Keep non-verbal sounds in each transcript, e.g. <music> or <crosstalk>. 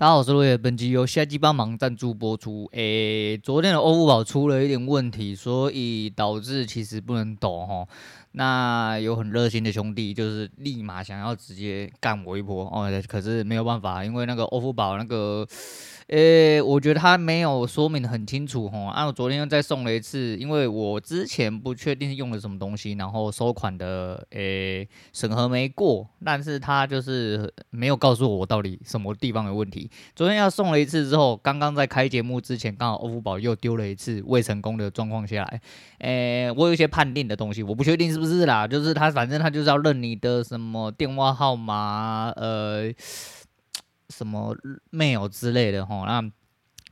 大家好，我是落叶。本集由夏季帮忙赞助播出。诶、昨天的欧付宝出了一点问题，所以导致其实不能抖哈。那有很热心的兄弟，就是立马想要直接干我一波哦，可是没有办法，因为那个欧付宝那个。诶、我觉得他没有说明得很清楚吼，啊，我昨天又再送了一次，因为我之前不确定用了什么东西，然后收款的诶审核没过，但是他就是没有告诉我到底什么地方有问题。昨天要送了一次之后，刚刚在开节目之前，刚好欧付宝又丢了一次未成功的状况下来，诶、我有一些判定的东西，我不确定是不是啦，就是他反正他就是要认你的什么电话号码，呃。什么 mail 之类的吼，那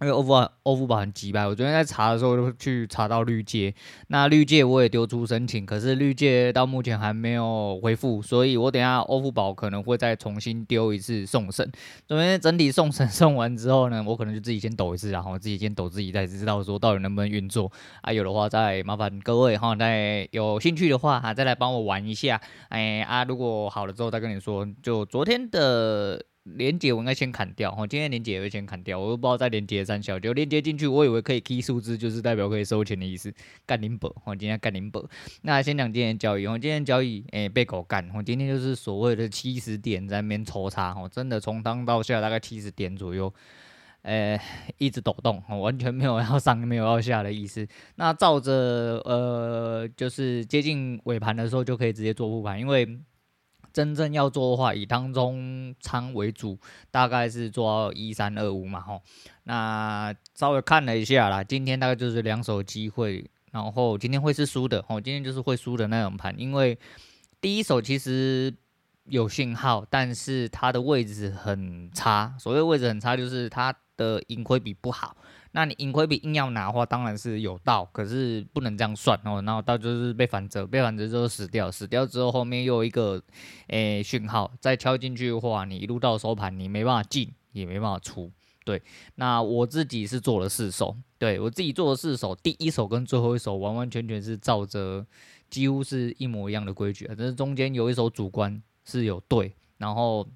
因为欧付宝欧付宝很急吧，我昨天在查的时候就去查到绿界，那绿界我也丢出申请，可是绿界到目前还没有回复，所以我等下欧付宝可能会再重新丢一次送审。昨天整体送审 <laughs> 送完之后呢，我可能就自己先抖一次，然后自己先抖自己，再知道说到底能不能运作啊。有的话再麻烦各位哈，再有兴趣的话哈，再来帮我玩一下。哎啊，如果好了之后再跟你说，就昨天的。连接我应该先砍掉，哈，今天连结也会先砍掉，我都不知道再连接三小，就连接进去，我以为可以 key 数字，就是代表可以收钱的意思，干林宝，我今天干林宝。那先讲今天交易，我今天交易，诶、被狗干，我今天就是所谓的七十点在那边抽插，哈，真的从上到下大概七十点左右，诶、一直抖动，完全没有要上没有要下的意思。那照着，呃，就是接近尾盘的时候就可以直接做复盘，因为。真正要做的话，以当中仓为主，大概是做一三二五嘛，吼。那稍微看了一下啦，今天大概就是两手机会，然后今天会是输的，吼，今天就是会输的那种盘，因为第一手其实有信号，但是它的位置很差，所谓位置很差，就是它的盈亏比不好。那你盈亏比硬要拿的话，当然是有道，可是不能这样算哦。然后到就是被反折，被反折之后死掉，死掉之后后面又有一个诶讯号再敲进去的话，你一路到收盘你没办法进，也没办法出。对，那我自己是做了四手，对我自己做了四手，第一手跟最后一手完完全全是照着几乎是一模一样的规矩，但是中间有一手主观是有对，然后。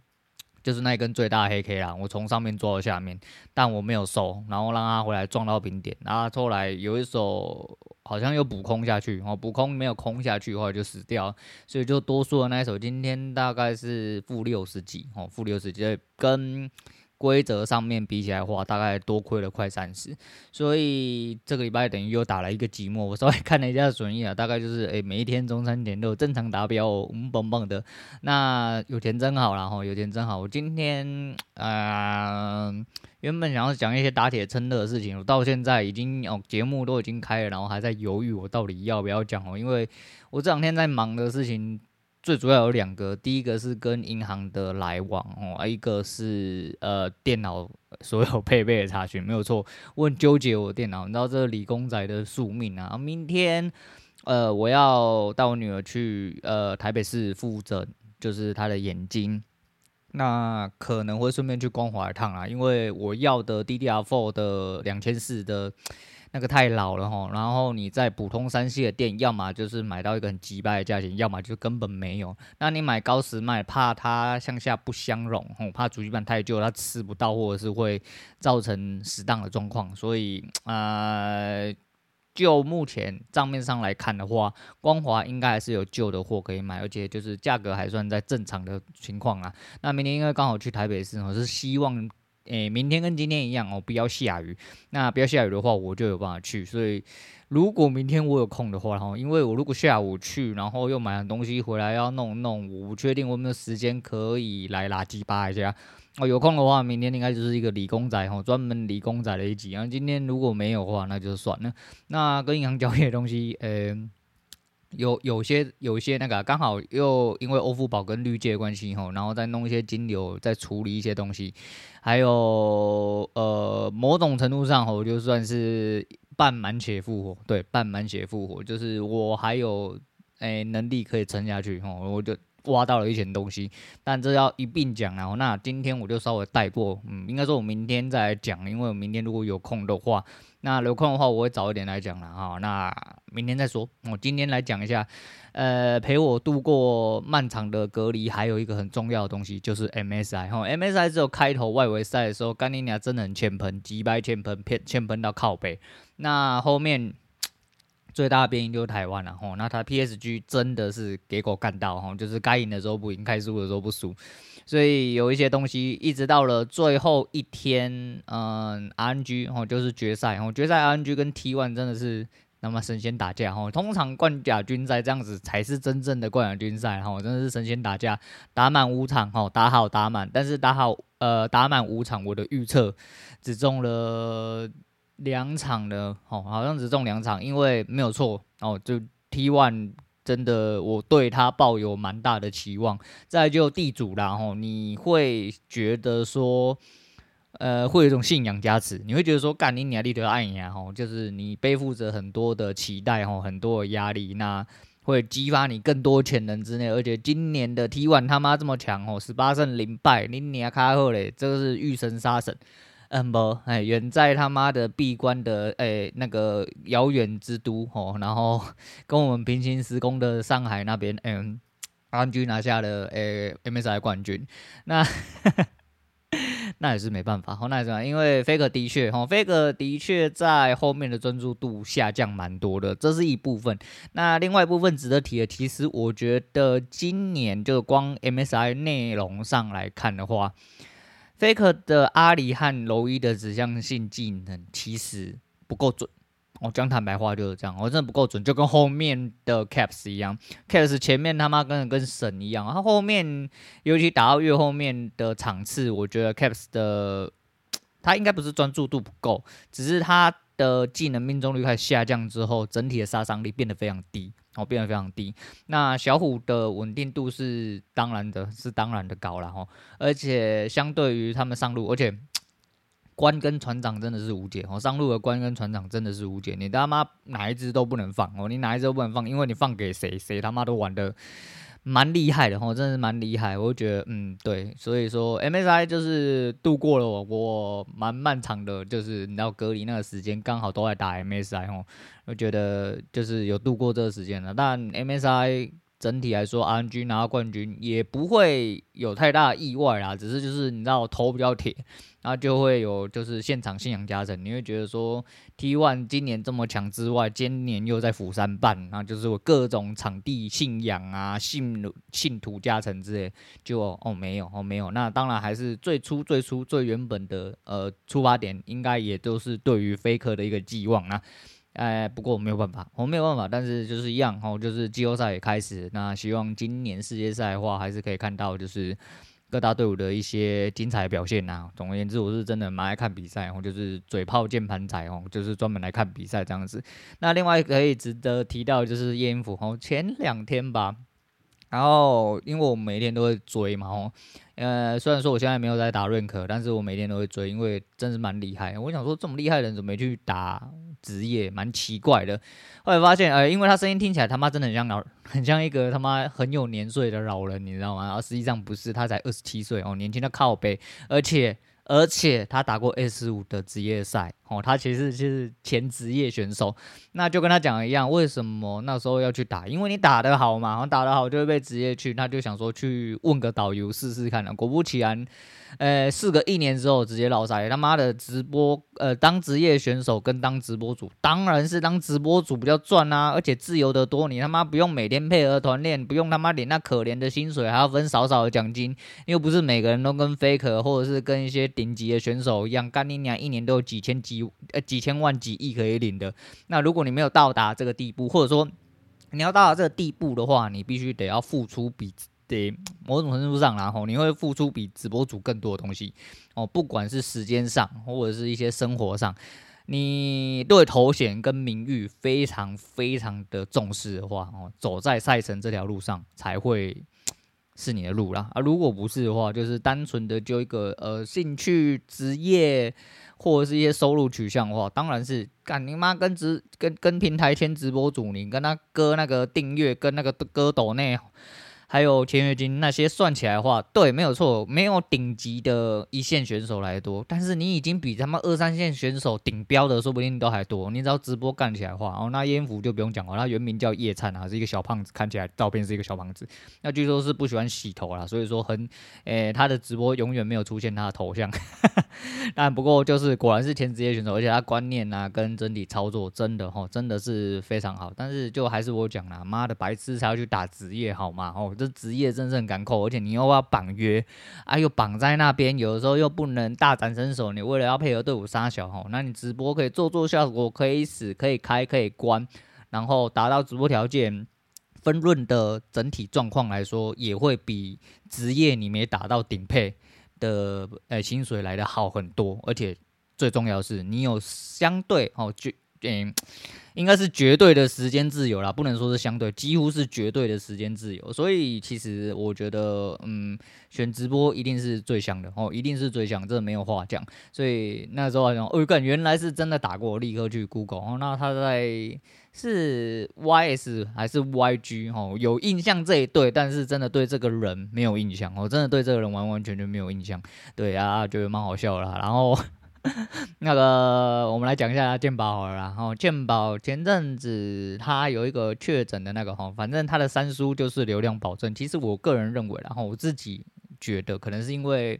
就是那一根最大的黑 K 啦，我从上面做到下面，但我没有收，然后让它回来撞到平点，然后后来有一手好像又补空下去，哦，补空没有空下去，后来就死掉，所以就多数的那一手，今天大概是负六十几，哦，负六十几跟。规则上面比起来的话，大概多亏了快三十，所以这个礼拜等于又打了一个寂寞。我稍微看了一下损益啊，大概就是诶、每一天中餐点都有正常达标哦，嗯，棒棒的。那有钱真好啦齁，有钱真好。我今天啊、呃，原本想要讲一些打铁趁热的事情，我到现在已经哦，节目都已经开了，然后还在犹豫我到底要不要讲哦，因为我这两天在忙的事情。最主要有两个，第一个是跟银行的来往哦，一个是呃电脑所有配备的查询，没有错。我很纠结我电脑，你知道这个理工仔的宿命啊。明天呃我要带我女儿去呃台北市复诊，就是她的眼睛，那可能会顺便去光华一趟啊，因为我要的 DDR4 的两千四的。那个太老了哈，然后你在普通三 C 的店，要么就是买到一个很击败的价钱，要么就根本没有。那你买高时卖，怕它向下不相容，吼，怕主机板太旧，它吃不到，或者是会造成死当的状况。所以，呃，就目前账面上来看的话，光华应该还是有旧的货可以买，而且就是价格还算在正常的情况啊。那明天因为刚好去台北市，我是希望。诶、明天跟今天一样哦，不要下雨。那不要下雨的话，我就有办法去。所以，如果明天我有空的话，然后，因为我如果下午去，然后又买了东西回来要弄弄，我不确定我有没有时间可以来拉鸡扒一下。哦，有空的话，明天应该就是一个理工仔哈，专门理工仔的一集。然后今天如果没有的话，那就算了。那跟银行交易的东西，呃、欸。有有些有些那个刚好又因为欧付宝跟绿界关系吼，然后再弄一些金流，再处理一些东西，还有呃某种程度上吼，就算是半满血复活，对，半满血复活，就是我还有诶、能力可以撑下去吼，我就挖到了一些东西，但这要一并讲，然后那今天我就稍微带过，嗯，应该说我明天再讲，因为我明天如果有空的话，那有空的话我会早一点来讲了哈，那明天再说，我今天来讲一下，呃，陪我度过漫长的隔离，还有一个很重要的东西就是 MSI 哈，MSI 只有开头外围赛的时候，干尼亚真的很欠喷，几百欠喷，骗欠喷到靠北，那后面。最大的变因就是台湾了吼，那他 PSG 真的是给狗干到吼，就是该赢的时候不赢，该输的时候不输，所以有一些东西一直到了最后一天，嗯，RNG 哦就是决赛哦，决赛 RNG 跟 T1 真的是那么神仙打架哦，通常冠亚军赛这样子才是真正的冠亚军赛吼，真的是神仙打架，打满五场吼，打好打满，但是打好呃打满五场，我的预测只中了。两场的哦，好像只中两场，因为没有错哦，就 T1 真的我对他抱有蛮大的期望。再就地主啦吼，你会觉得说，呃，会有一种信仰加持，你会觉得说，干你娘你都爱你啊吼，就是你背负着很多的期待吼，很多的压力，那会激发你更多潜能之内。而且今年的 T1 他妈这么强哦，十八胜零败，你娘卡后嘞，这个是遇神杀神。嗯不，哎，远在他妈的闭关的哎那个遥远之都哦，然后 <laughs> 跟我们平行时空的上海那边，嗯，RNG 拿下了哎 MSI 冠军，那 <laughs> 那也是没办法，好，那也是因为 Faker 的确，哈，Faker 的确在后面的专注度下降蛮多的，这是一部分。那另外一部分值得提的，其实我觉得今年就光 MSI 内容上来看的话。Faker 的阿里和柔一的指向性技能其实不够准，我讲坦白话就是这样，我真的不够准，就跟后面的 Caps 一样，Caps 前面他妈跟跟神一样，他后面尤其打到越后面的场次，我觉得 Caps 的他应该不是专注度不够，只是他的技能命中率开始下降之后，整体的杀伤力变得非常低。哦，变得非常低。那小虎的稳定度是当然的，是当然的高了哈。而且相对于他们上路，而且关跟船长真的是无解哦。上路的关跟船长真的是无解，你他妈哪一只都不能放哦，你哪一只都不能放，因为你放给谁，谁他妈都玩的。蛮厉害的吼，真的是蛮厉害。我觉得，嗯，对，所以说 MSI 就是度过了我我蛮漫长的，就是你要隔离那个时间，刚好都在打 MSI 吼，我觉得就是有度过这个时间了。但 MSI 整体来说，RNG 拿到冠军也不会有太大意外啦，只是就是你知道头比较铁。然后就会有就是现场信仰加成，你会觉得说 T1 今年这么强之外，今年又在釜山办，然后就是我各种场地信仰啊、信信徒加成之类，就哦没有哦没有，那当然还是最初最初最原本的呃出发点，应该也都是对于飞客的一个寄望那哎，不过我没有办法，我没有办法，但是就是一样哦，就是季后赛也开始，那希望今年世界赛的话，还是可以看到就是。各大队伍的一些精彩表现呐、啊，总而言之，我是真的蛮爱看比赛哦，就是嘴炮键盘仔哦，就是专门来看比赛这样子。那另外可以值得提到就是叶英福哦，前两天吧，然后因为我每天都会追嘛哦。呃，虽然说我现在没有在打 rank，但是我每天都会追，因为真是蛮厉害。我想说，这么厉害的人怎么没去打职业，蛮奇怪的。后来发现，呃，因为他声音听起来他妈真的很像老，<laughs> 很像一个他妈很有年岁的老人，你知道吗？而实际上不是，他才二十七岁哦，年轻的靠背，而且。而且他打过 S 五的职业赛，哦，他其实就是前职业选手，那就跟他讲一样，为什么那时候要去打？因为你打得好嘛，然后打得好就会被职业去，他就想说去问个导游试试看了，果不其然。呃，试个一年之后直接落赛，他妈的直播，呃，当职业选手跟当直播主，当然是当直播主比较赚啊，而且自由得多，你他妈不用每天配合团练，不用他妈领那可怜的薪水，还要分少少的奖金，又不是每个人都跟 Faker 或者是跟一些顶级的选手一样，干你娘一年都有几千几呃几千万几亿可以领的。那如果你没有到达这个地步，或者说你要到达这个地步的话，你必须得要付出比。得，某种程度上，然后你会付出比直播主更多的东西哦，不管是时间上或者是一些生活上，你对头衔跟名誉非常非常的重视的话哦，走在赛程这条路上才会是你的路啦啊！如果不是的话，就是单纯的就一个呃兴趣、职业或者是一些收入取向的话，当然是干你妈跟直跟跟平台签直播主，你跟他割那个订阅跟那个割抖内。还有签约金那些算起来的话，对，没有错，没有顶级的一线选手来多，但是你已经比他们二三线选手顶标的说不定都还多。你只要直播干起来的话，哦，那烟福就不用讲了，他原名叫叶灿啊，是一个小胖子，看起来照片是一个小胖子，那据说是不喜欢洗头啦，所以说很，诶、他的直播永远没有出现他的头像。<laughs> 但不过就是果然是前职业选手，而且他观念啊跟整体操作真的齁，真的是非常好。但是就还是我讲啦，妈的白痴才要去打职业好吗？哦，这职业真正赶扣，而且你又要绑约，啊又绑在那边，有的时候又不能大展身手。你为了要配合队伍杀小齁，那你直播可以做做效果，可以死，可以开，可以关，然后达到直播条件。分润的整体状况来说，也会比职业你没打到顶配的呃薪水来的好很多，而且最重要的是，你有相对哦就嗯。<tsk> 应该是绝对的时间自由啦，不能说是相对，几乎是绝对的时间自由。所以其实我觉得，嗯，选直播一定是最香的哦，一定是最香，这没有话讲。所以那时候好像，哦，干，原来是真的打过，立刻去 Google 哦。那他在是 YS 还是 YG 哦？有印象这一对，但是真的对这个人没有印象，我真的对这个人完完全全没有印象。对啊，觉得蛮好笑啦。然后。<laughs> 那个，我们来讲一下健宝好了。然后健宝前阵子他有一个确诊的那个哈，反正他的三叔就是流量保证。其实我个人认为，然后我自己觉得，可能是因为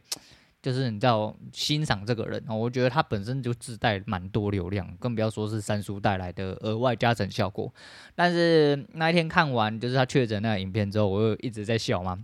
就是你知道欣赏这个人，我觉得他本身就自带蛮多流量，更不要说是三叔带来的额外加成效果。但是那一天看完就是他确诊那个影片之后，我又一直在笑嘛。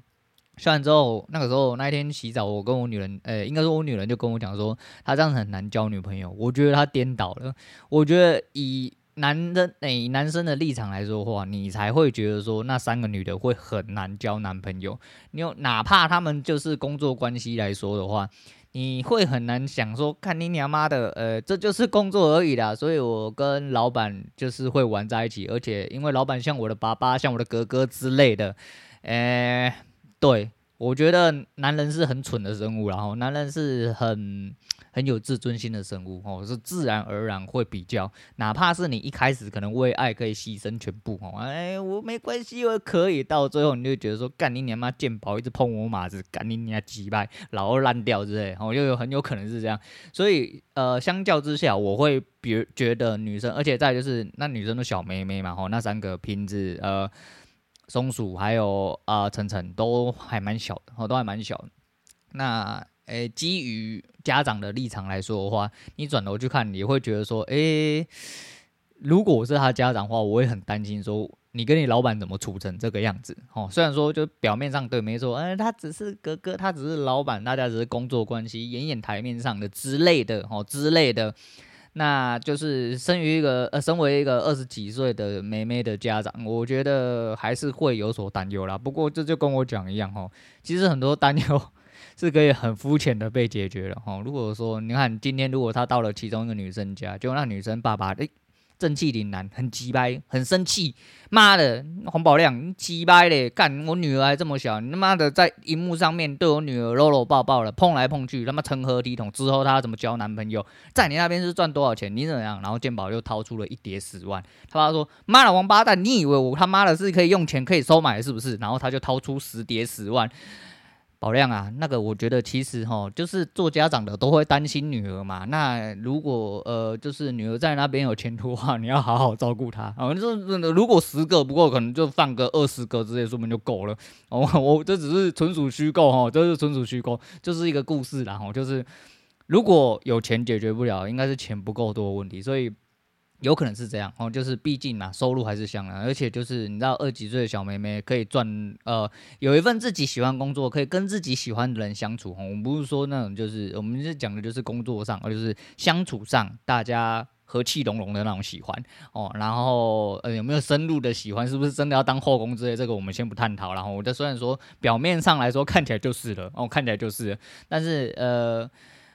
笑完之后，那个时候那一天洗澡，我跟我女人，呃、应该说我女人就跟我讲说，她这样很难交女朋友。我觉得她颠倒了。我觉得以男人，诶、男生的立场来说的话，你才会觉得说那三个女的会很难交男朋友。你有哪怕他们就是工作关系来说的话，你会很难想说，看你娘妈的，呃，这就是工作而已啦。所以我跟老板就是会玩在一起，而且因为老板像我的爸爸，像我的哥哥之类的，诶、对，我觉得男人是很蠢的生物，然后男人是很很有自尊心的生物，哦，是自然而然会比较，哪怕是你一开始可能为爱可以牺牲全部，哦，哎，我没关系，我可以，到最后你就觉得说，干你娘妈贱宝，一直碰我马子，干你娘鸡掰，老二烂掉之类，哦，又有很有可能是这样，所以呃，相较之下，我会比觉得女生，而且再就是那女生的小妹妹嘛，哦，那三个瓶子，呃。松鼠还有啊，晨、晨都还蛮小的，哦，都还蛮小。那诶、基于家长的立场来说的话，你转头去看，你会觉得说，诶、如果我是他家长的话，我会很担心说，你跟你老板怎么处成这个样子？哦，虽然说就表面上对没错，哎、欸，他只是哥哥，他只是老板，大家只是工作关系，演演台面上的之类的，哦，之类的。那就是生于一个呃，身为一个二十几岁的妹妹的家长，我觉得还是会有所担忧啦。不过这就跟我讲一样哦，其实很多担忧是可以很肤浅的被解决了哦。如果说你看今天如果他到了其中一个女生家，就那女生爸爸诶。正气凛然，很鸡掰，很生气。妈的，黄宝亮，鸡掰嘞！干我女儿还这么小，你他妈的在荧幕上面对我女儿搂搂抱抱的，碰来碰去，他妈成何体统？之后她怎么交男朋友？在你那边是赚多少钱？你怎么样？然后健保又掏出了一叠十万。他爸说：“妈的，王八蛋，你以为我他妈的是可以用钱可以收买是不是？”然后他就掏出十叠十万。宝亮啊，那个我觉得其实哈，就是做家长的都会担心女儿嘛。那如果呃，就是女儿在那边有前途的话，你要好好照顾她。啊，就是如果十个不够，可能就放个二十个之类，说明就够了。哦，<laughs> 我这只是纯属虚构哈，这是纯属虚构，就是一个故事啦。哈，就是如果有钱解决不了，应该是钱不够多的问题，所以。有可能是这样哦，就是毕竟嘛，收入还是香的，而且就是你知道，二十几岁的小妹妹可以赚呃，有一份自己喜欢工作，可以跟自己喜欢的人相处哦。我们不是说那种，就是我们是讲的就是工作上，而就是相处上大家和气融融的那种喜欢哦。然后呃，有没有深入的喜欢，是不是真的要当后宫之类？这个我们先不探讨。然后我就虽然说表面上来说看起来就是了哦，看起来就是了，但是呃。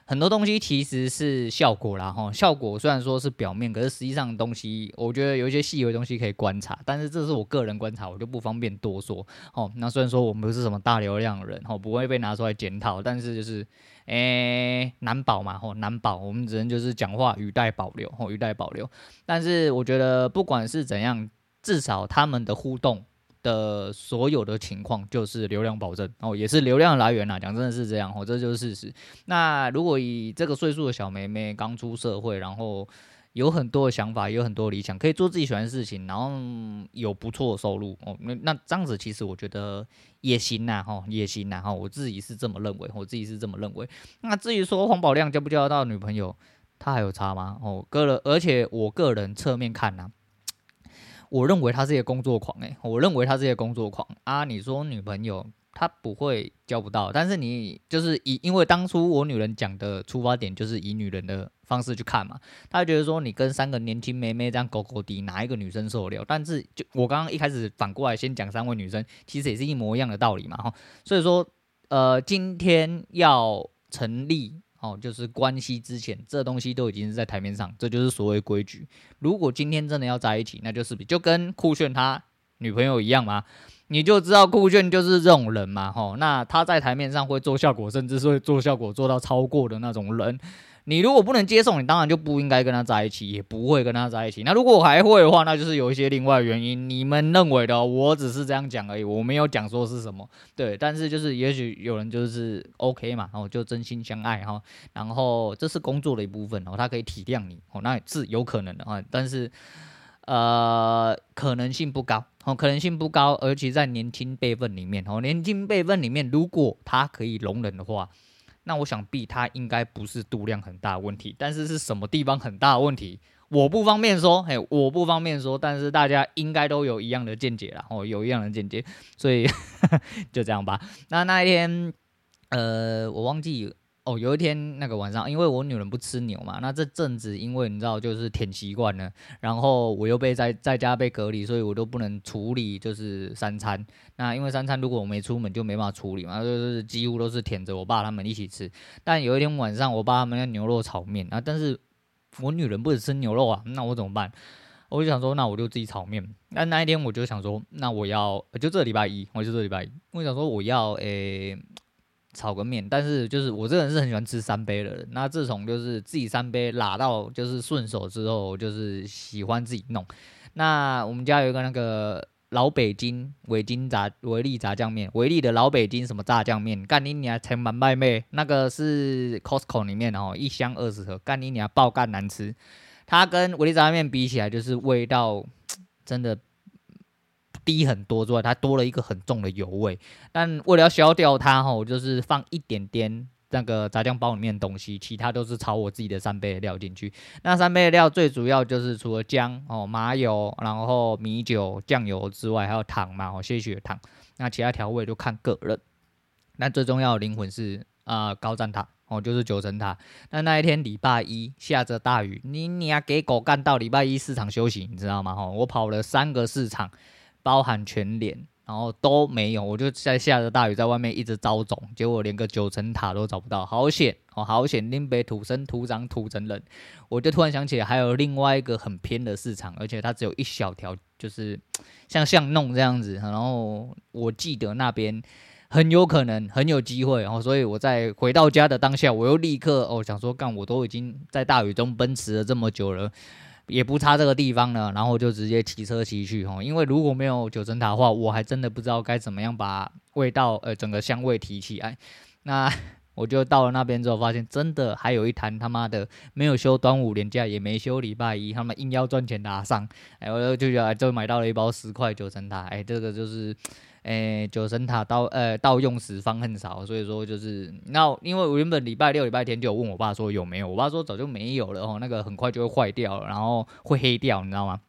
很多东西其实是效果啦，哈，效果虽然说是表面，可是实际上东西，我觉得有一些细微的东西可以观察，但是这是我个人观察，我就不方便多说。哦，那虽然说我们不是什么大流量人，哦，不会被拿出来检讨，但是就是，诶、难保嘛，吼，难保，我们只能就是讲话语带保留，吼，语带保留。但是我觉得不管是怎样，至少他们的互动的所有的情况就是流量保证哦，也是流量来源呐。讲真的是这样哦，这就是事实。那如果以这个岁数的小妹妹刚出社会，然后有很多的想法，有很多理想，可以做自己喜欢的事情，然后有不错的收入哦，那那这样子其实我觉得也行呐，哈，也行呐，哈，我自己是这么认为，我自己是这么认为。那至于说黄宝亮交不交得到女朋友，他还有差吗？哦，个人，而且我个人侧面看呐。我认为他是一个工作狂，诶，我认为他是一个工作狂啊。你说女朋友，他不会交不到，但是你就是以，因为当初我女人讲的出发点就是以女人的方式去看嘛，他觉得说你跟三个年轻妹妹这样勾勾滴，哪一个女生受得了？但是就我刚刚一开始反过来先讲三位女生，其实也是一模一样的道理嘛，哈。所以说，呃，今天要成立。哦，就是关系之前，这东西都已经是在台面上，这就是所谓规矩。如果今天真的要在一起，那就是比就跟酷炫他女朋友一样嘛，你就知道酷炫就是这种人嘛，吼，那他在台面上会做效果，甚至是会做效果做到超过的那种人。你如果不能接受，你当然就不应该跟他在一起，也不会跟他在一起。那如果我还会的话，那就是有一些另外的原因。你们认为的，我只是这样讲而已，我没有讲说是什么。对，但是就是也许有人就是 OK 嘛，然后就真心相爱哈，然后这是工作的一部分哦，他可以体谅你哦，那是有可能的啊，但是呃，可能性不高哦，可能性不高，而且在年轻辈分里面哦，年轻辈分里面，如果他可以容忍的话。那我想必它应该不是度量很大的问题，但是是什么地方很大的问题，我不方便说，嘿，我不方便说，但是大家应该都有一样的见解啦，哦，有一样的见解，所以 <laughs> 就这样吧。那那一天，呃，我忘记。哦，有一天那个晚上，因为我女人不吃牛嘛，那这阵子因为你知道就是舔习惯了，然后我又被在在家被隔离，所以我都不能处理就是三餐。那因为三餐如果我没出门就没办法处理嘛，就是几乎都是舔着我爸他们一起吃。但有一天晚上，我爸他们要牛肉炒面啊，但是我女人不能吃牛肉啊，那我怎么办？我就想说，那我就自己炒面。那那一天我就想说，那我要就这礼拜一，我就这礼拜一，我想说我要诶。炒个面，但是就是我这个人是很喜欢吃三杯的。那自从就是自己三杯拉到就是顺手之后，就是喜欢自己弄。那我们家有一个那个老北京维京炸维力炸酱面，维力的老北京什么炸酱面，干你娘才蛮卖妹，那个是 Costco 里面哦，一箱二十盒，干你娘爆干难吃。它跟维力炸酱面比起来，就是味道 <tsk> 真的。低很多之外，它多了一个很重的油味。但为了要消掉它，哈，我就是放一点点那个炸酱包里面的东西，其他都是炒我自己的三杯的料进去。那三杯的料最主要就是除了姜哦、麻油，然后米酒、酱油之外，还有糖嘛，哦，些许的糖。那其他调味就看个人。那最重要的灵魂是啊、高站塔哦，就是九层塔。那那一天礼拜一下着大雨，你你要给狗干到礼拜一市场休息，你知道吗？哦，我跑了三个市场。包含全脸，然后都没有，我就在下着大雨，在外面一直招总，结果连个九层塔都找不到，好险哦，好险！林北土生土长土城人，我就突然想起来，还有另外一个很偏的市场，而且它只有一小条，就是像巷弄这样子，然后我记得那边很有可能很有机会，然后所以我在回到家的当下，我又立刻哦想说，干，我都已经在大雨中奔驰了这么久了。也不差这个地方了，然后就直接骑车骑去哈，因为如果没有九层塔的话，我还真的不知道该怎么样把味道呃整个香味提起来。那 <laughs> 我就到了那边之后，发现真的还有一摊他妈的没有休端午连假，也没休礼拜一，他们硬要赚钱拿上，哎，我就就就买到了一包十块九层塔，哎，这个就是。诶、九层塔到呃到用时方恨少，所以说就是那因为我原本礼拜六、礼拜天就有问我爸说有没有，我爸说早就没有了哦，那个很快就会坏掉了，然后会黑掉，你知道吗？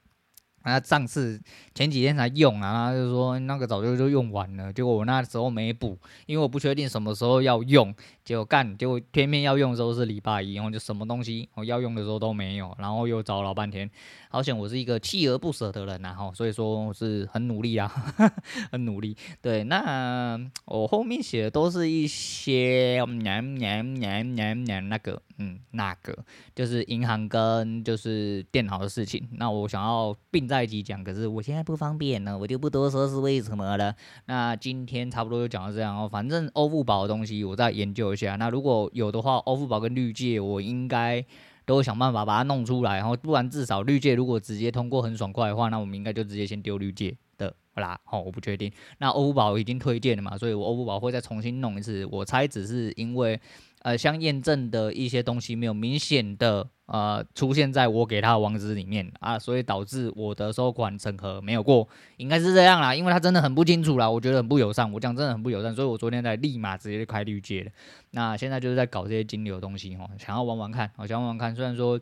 那上次前几天才用啊，他就说那个早就就用完了，结果我那时候没补，因为我不确定什么时候要用，结果干结果偏偏要用的时候是礼拜一，然后就什么东西我要用的时候都没有，然后又找老半天，好险我是一个锲而不舍的人呐，哈，所以说我是很努力啊，<laughs> 很努力。对，那我后面写的都是一些娘娘娘娘娘那个，嗯，那个就是银行跟就是电脑的事情，那我想要并在。一起讲，可是我现在不方便呢，我就不多说是为什么了。那今天差不多就讲到这样哦，反正欧付宝的东西我再研究一下。那如果有的话，欧付宝跟绿界我应该都会想办法把它弄出来。然后不然至少绿界如果直接通过很爽快的话，那我们应该就直接先丢绿界的啦，哦，我不确定。那欧付宝已经推荐了嘛，所以我欧付宝会再重新弄一次。我猜只是因为。呃，像验证的一些东西没有明显的呃出现在我给他的网址里面啊，所以导致我的收款审核没有过，应该是这样啦，因为他真的很不清楚啦，我觉得很不友善，我讲真的很不友善，所以我昨天才立马直接开绿界了。那现在就是在搞这些金流东西哦，想要玩玩看，我想玩玩看，虽然说。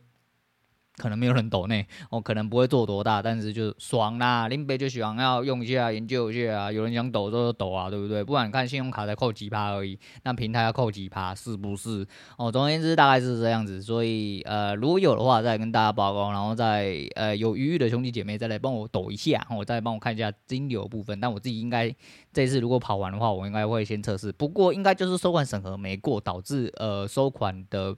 可能没有人抖呢，我可能不会做多大，但是就爽啦。林北就喜欢要用一下，研究一下啊。有人想抖就抖啊，对不对？不然你看信用卡才扣几趴而已，那平台要扣几趴，是不是？哦，总而言之大概是这样子。所以呃，如果有的话，再跟大家报告，然后再呃有余裕的兄弟姐妹再来帮我抖一下，我再帮我看一下金流部分。但我自己应该这次如果跑完的话，我应该会先测试。不过应该就是收款审核没过，导致呃收款的。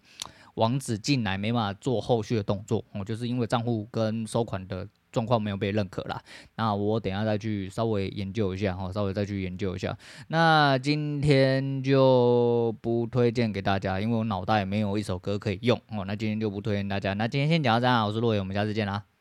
网址进来没办法做后续的动作，哦，就是因为账户跟收款的状况没有被认可啦。那我等下再去稍微研究一下，哈，稍微再去研究一下。那今天就不推荐给大家，因为我脑袋没有一首歌可以用，哦，那今天就不推荐大家。那今天先讲到这样，我是洛伟，我们下次见啦。